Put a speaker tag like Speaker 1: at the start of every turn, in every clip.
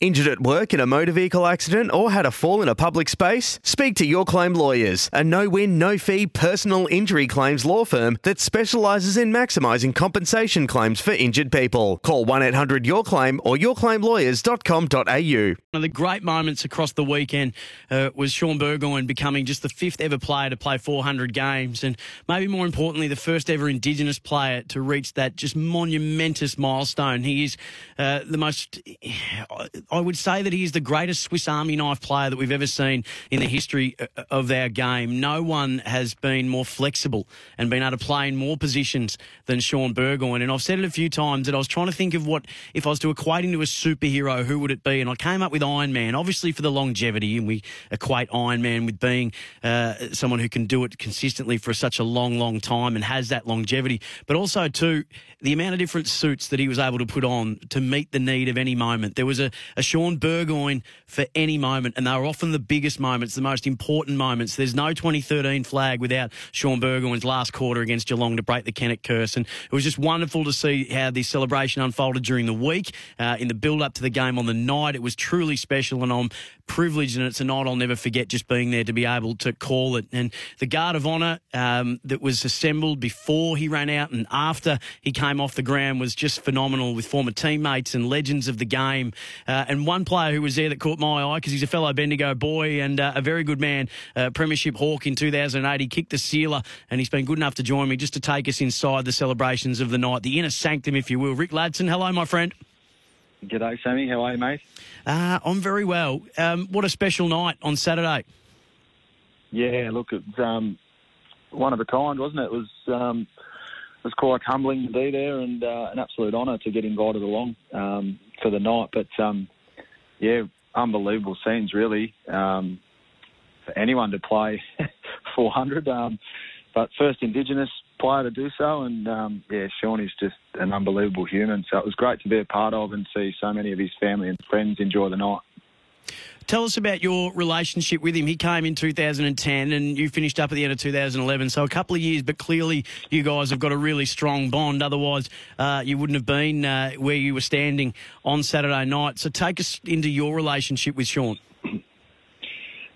Speaker 1: Injured at work in a motor vehicle accident or had a fall in a public space? Speak to Your Claim Lawyers, a no win, no fee personal injury claims law firm that specialises in maximising compensation claims for injured people. Call 1 800 Your Claim or yourclaimlawyers.com.au.
Speaker 2: One of the great moments across the weekend uh, was Shaun Burgoyne becoming just the fifth ever player to play 400 games, and maybe more importantly, the first ever Indigenous player to reach that just monumentous milestone. He is uh, the most, I would say that he is the greatest Swiss Army knife player that we've ever seen in the history uh, of our game. No one has been more flexible and been able to play in more positions than Shaun Burgoyne. And I've said it a few times that I was trying to think of what, if I was to equate him to a superhero, who would it be? And I came up with Iron Man, obviously for the longevity, and we equate Iron Man with being uh, someone who can do it consistently for such a long, long time and has that longevity. But also, too, the amount of different suits that he was able to put on to meet the need of any moment. There was a, a Shaun Burgoyne for any moment, and they were often the biggest moments, the most important moments. There's no 2013 flag without Shaun Burgoyne's last quarter against Geelong to break the Kennett curse. And it was just wonderful to see how the celebration unfolded during the week, uh, in the build up to the game on the night. It was truly special, and I'm privileged, and it's a night I'll never forget just being there to be able to call it. And the Guard of Honour um, that was assembled before he ran out and after he came off the ground was just phenomenal with former teammates and legends of the game. Uh, and one player who was there that caught my eye because he's a fellow Bendigo boy and uh, a very good man, uh, Premiership Hawk in 2008. He kicked the sealer and he's been good enough to join me just to take us inside the celebrations of the night, the inner sanctum, if you will. Rick Ladson, hello, my friend.
Speaker 3: G'day, Sammy. How are you, mate?
Speaker 2: Uh, I'm very well. Um, what a special night on Saturday.
Speaker 3: Yeah, look, it's um, one of a kind, wasn't it? It was um, it was quite humbling to be there and uh, an absolute honour to get invited along um, for the night. But um, yeah, unbelievable scenes, really, um, for anyone to play 400. Um, but first Indigenous player to do so, and um, yeah, Shaun is just an unbelievable human. So it was great to be a part of and see so many of his family and friends enjoy the night.
Speaker 2: Tell us about your relationship with him. He came in 2010 and you finished up at the end of 2011. So a couple of years, but clearly you guys have got a really strong bond. Otherwise, uh, you wouldn't have been uh, where you were standing on Saturday night. So take us into your relationship with Shaun.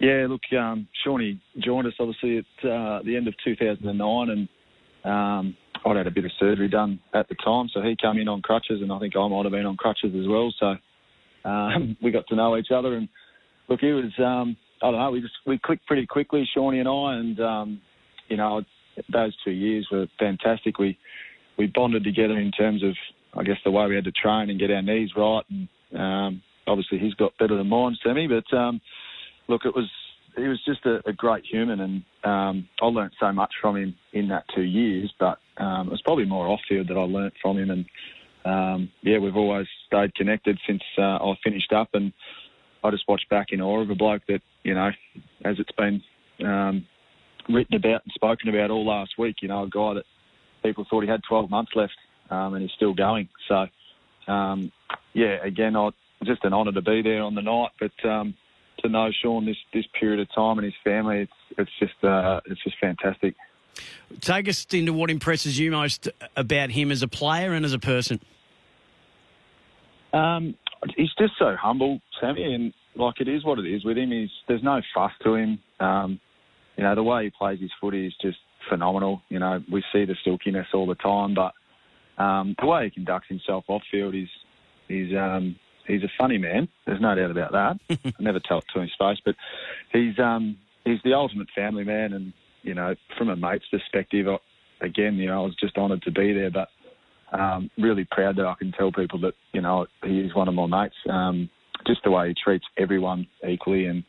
Speaker 3: Yeah, look, um, joined us obviously at uh, the end of 2009, and um, I'd had a bit of surgery done at the time, so he came in on crutches, and I think I might have been on crutches as well. So um, we got to know each other, and look, he was um, I don't know, we just we clicked pretty quickly, Shawnee and I, and um, you know those two years were fantastic. We we bonded together in terms of I guess the way we had to train and get our knees right, and um, obviously he's got better than mine, Sammy, but. Um, look, it was he was just a, a great human, and um, I learnt so much from him in that two years. But um, it was probably more off field that I learnt from him, and um, yeah, we've always stayed connected since uh, I finished up, and I just watched back in awe of a bloke that you know, as it's been um, written about and spoken about all last week. You know, a guy that people thought he had 12 months left, um, and he's still going. So um, yeah, again, I just an honour to be there on the night, but. Um, to know Shaun this, this period of time and his family, it's it's just uh, it's just fantastic.
Speaker 2: Take us into what impresses you most about him as a player and as a person.
Speaker 3: Um, he's just so humble, Sammy, and like it is what it is with him. He's there's no fuss to him. Um, you know the way he plays his footy is just phenomenal. You know we see the silkiness all the time, but um, the way he conducts himself off field is is um, he's a funny man. There's no doubt about that. I never tell it to his face, but he's um, he's the ultimate family man, and you know, from a mate's perspective, I, again, you know, I was just honoured to be there, but um, really proud that I can tell people that you know he is one of my mates. Um, just the way he treats everyone equally, and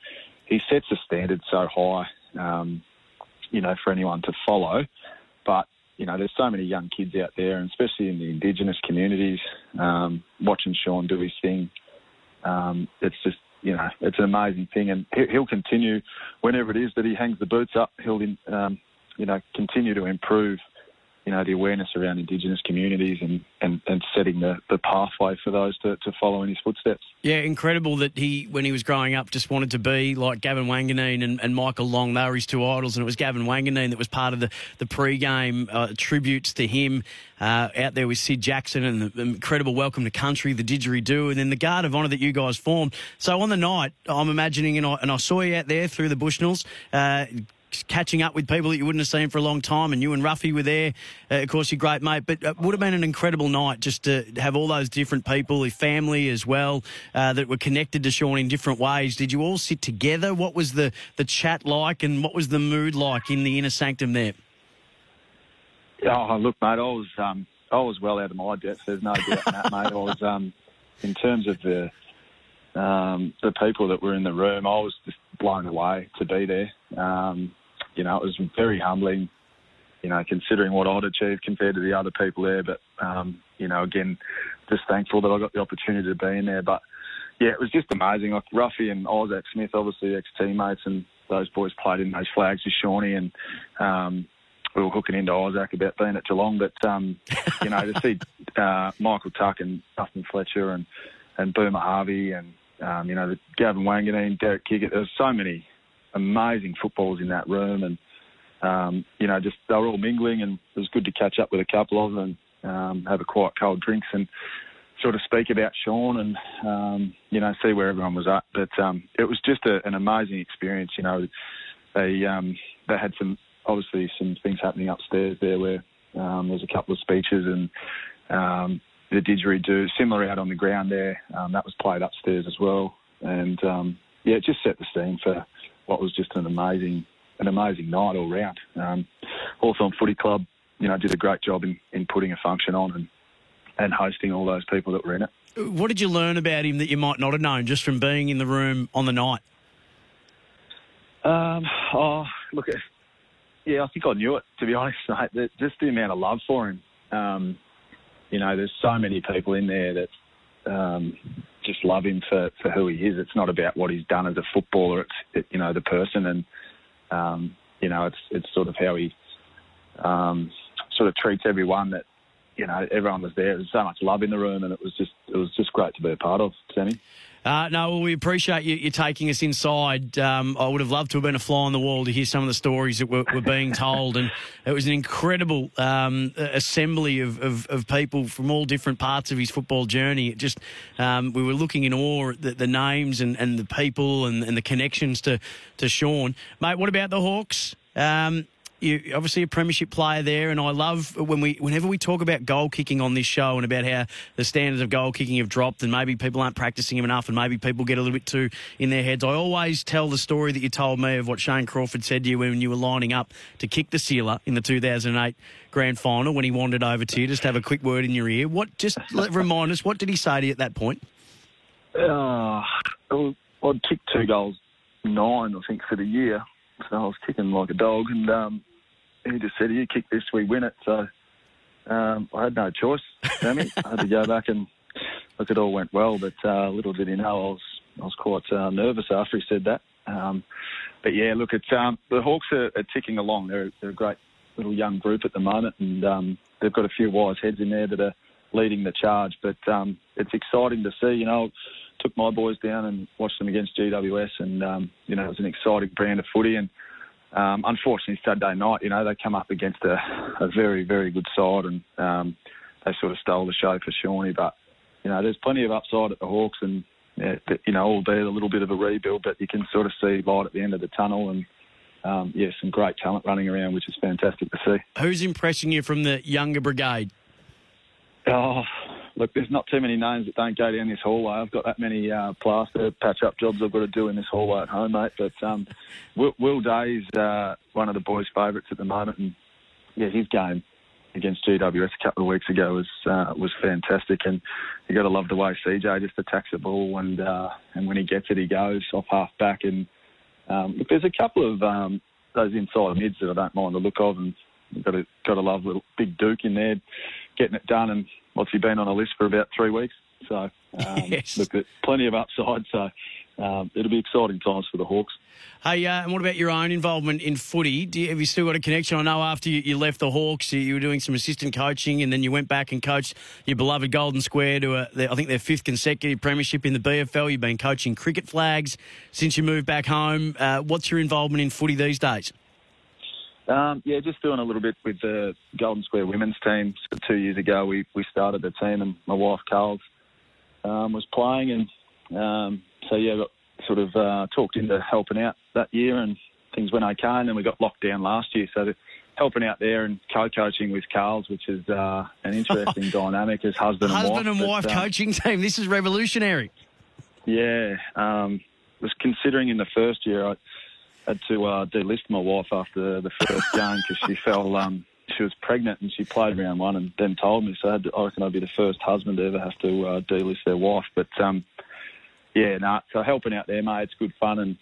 Speaker 3: he sets a standard so high, um, you know, for anyone to follow. But you know, there's so many young kids out there, and especially in the Indigenous communities, um, watching Shaun do his thing um, it's just you know it's an amazing thing, and he- he'll continue whenever it is that he hangs the boots up. He'll um, you know continue to improve you know, the awareness around Indigenous communities and, and, and setting the, the pathway for those to, to follow in his footsteps.
Speaker 2: Yeah, incredible that he, when he was growing up, just wanted to be like Gavin Wanganeen and, and Michael Long. They were his two idols, and it was Gavin Wanganeen that was part of the, the pre-game uh, tributes to him uh, out there with Syd Jackson and the incredible Welcome to Country, the didgeridoo, and then the Guard of Honour that you guys formed. So on the night, I'm imagining, and I, and I saw you out there through the Bushnells, uh, catching up with people that you wouldn't have seen for a long time, and you and Ruffy were there. Uh, of course, your great mate, but it would have been an incredible night just to have all those different people, his family as well, uh, that were connected to Shaun in different ways. Did you all sit together? What was the, the chat like, and what was the mood like in the inner sanctum there?
Speaker 3: Oh, look, mate, I was um, I was well out of my depth. There's no doubt in that, mate. I was um, in terms of the um, the people that were in the room. I was just blown away to be there. Um, you know, it was very humbling, you know, considering what I'd achieved compared to the other people there. But, um, you know, again, just thankful that I got the opportunity to be in there. But, yeah, it was just amazing. Like Ruffy and Isaac Smith, obviously ex-teammates, and those boys played in those flags with Shawnee, and um, we were hooking into Isaac about being at Geelong. But, um, you know, to see uh, Michael Tuck and Dustin Fletcher and, and Boomer Harvey and, um, you know, Gavin Wanganeen, Derek Kickett, there's so many amazing footballers in that room, and um, you know, just they were all mingling, and it was good to catch up with a couple of them and um, have a quiet cold drinks and sort of speak about Shaun and um, you know see where everyone was at. But um, it was just a, an amazing experience. You know, they um, they had some obviously some things happening upstairs there where um, there's a couple of speeches and um, the didgeridoo similar out on the ground there. Um, that was played upstairs as well, and um, yeah, it just set the scene for what was just an amazing an amazing night all round. Um, Hawthorn Footy Club, you know, did a great job in, in putting a function on and and hosting all those people that were in it.
Speaker 2: What did you learn about him that you might not have known just from being in the room on the night?
Speaker 3: Um, oh, look, yeah, I think I knew it to be honest, mate. The, just the amount of love for him. Um, you know, there's so many people in there that um, just love him for, for who he is. It's not about what he's done as a footballer. It's it, you know the person, and um, you know it's it's sort of how he um, sort of treats everyone. That you know everyone was there. There was so much love in the room, and it was just it was just great to be a part of, Sammy.
Speaker 2: Uh, no, well, we appreciate you, you taking us inside. Um, I would have loved to have been a fly on the wall to hear some of the stories that were, were being told, and it was an incredible um, assembly of, of, of, people from all different parts of his football journey. It just um, we were looking in awe at the, the names and, and the people and, and, the connections to to Shaun, mate. What about the Hawks? Um, you obviously a premiership player there, and I love when we whenever we talk about goal kicking on this show and about how the standards of goal kicking have dropped, and maybe people aren't practicing them enough, and maybe people get a little bit too in their heads. I always tell the story that you told me of what Shane Crawford said to you when you were lining up to kick the sealer in the 2008 grand final when he wandered over to you. Just to have a quick word in your ear. What? Just remind us. What did he say to you at that point?
Speaker 3: Uh, I'd kicked two goals, nine I think for the year. So I was kicking like a dog, and um, he just said, "You kick this, we win it." So um, I had no choice, Sammy. I had to go back and look. It all went well, but uh, little did he know I was I was quite uh, nervous after he said that. Um, but yeah, look, it's um, the Hawks are, are ticking along. They're, they're, a great little young group at the moment, and um, they've got a few wise heads in there that are leading the charge. But um, it's exciting to see. You know, took my boys down and watched them against GWS, and um, you know it was an exciting brand of footy. And um, unfortunately, Saturday night, you know, they come up against a, a very, very good side, and um, they sort of stole the show for Shawnee. But you know, there's plenty of upside at the Hawks, and you know, albeit a little bit of a rebuild, but you can sort of see light at the end of the tunnel, and um, yeah, some great talent running around, which is fantastic to see.
Speaker 2: Who's impressing you from the younger brigade?
Speaker 3: Oh, look, there's not too many names that don't go down this hallway. I've got that many uh, plaster patch-up jobs I've got to do in this hallway at home, mate. But um, Will, Will is uh, one of the boys' favourites at the moment, and yeah, his game against GWS a couple of weeks ago was uh, was fantastic, and you got to love the way CJ just attacks the ball, and uh, and when he gets it, he goes off half back, and um, look, there's a couple of um, those inside mids that I don't mind the look of, and you've got to got to love little big Duke in there getting it done. And what's he been on a list for about three weeks? So Um,
Speaker 2: Yes.
Speaker 3: Look, plenty of upside, so um, it'll be exciting times for the Hawks.
Speaker 2: Hey, uh, and what about your own involvement in footy? Do you, have you still got a connection? I know after you, you left the Hawks, you, you were doing some assistant coaching, and then you went back and coached your beloved Golden Square to, a, their, I think, their fifth consecutive premiership in the BFL. You've been coaching cricket flags since you moved back home. Uh, what's your involvement in footy these days?
Speaker 3: Um, yeah, just doing a little bit with the Golden Square women's team. So two years ago, we, we started the team, and my wife Carl um, was playing, and um, so yeah, got sort of uh, talked into helping out that year, and things went okay. And then we got locked down last year, so the, helping out there and co-coaching with Carl's, which is uh, an interesting dynamic as husband and wife.
Speaker 2: Husband and
Speaker 3: But,
Speaker 2: wife
Speaker 3: um,
Speaker 2: coaching team. This is revolutionary.
Speaker 3: Yeah, um, was considering in the first year I had to uh, delist my wife after the first game because she fell. Um, she was pregnant and she played round one and then told me. So I, to, I reckon I'd be the first husband to ever have to uh, delist their wife. But um, yeah, no. so helping out there, mate, it's good fun and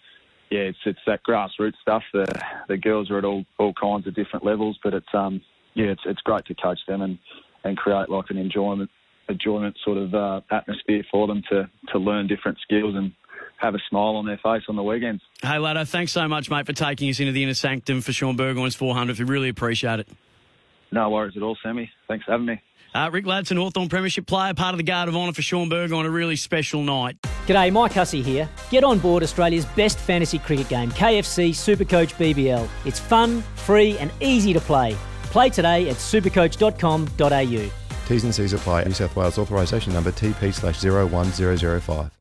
Speaker 3: yeah, it's it's that grassroots stuff. The the girls are at all all kinds of different levels, but it's um yeah, it's it's great to coach them and and create like an enjoyment enjoyment sort of uh, atmosphere for them to to learn different skills and have a smile on their face on the weekends.
Speaker 2: Hey, Laddo, thanks so much, mate, for taking us into the inner sanctum for Shaun Burgoyne's 400. We really appreciate it.
Speaker 3: No worries at all, Sammy. Thanks for having me.
Speaker 2: Uh, Rick Ladson, Hawthorn Premiership player, part of the Guard of Honour for Shaun Burgoyne, on a really special night.
Speaker 4: G'day, Mike Hussey here. Get on board Australia's best fantasy cricket game, KFC Supercoach BBL. It's fun, free, and easy to play. Play today at supercoach.com.au.
Speaker 5: T's and C's apply. New South Wales authorisation number TP slash 01005.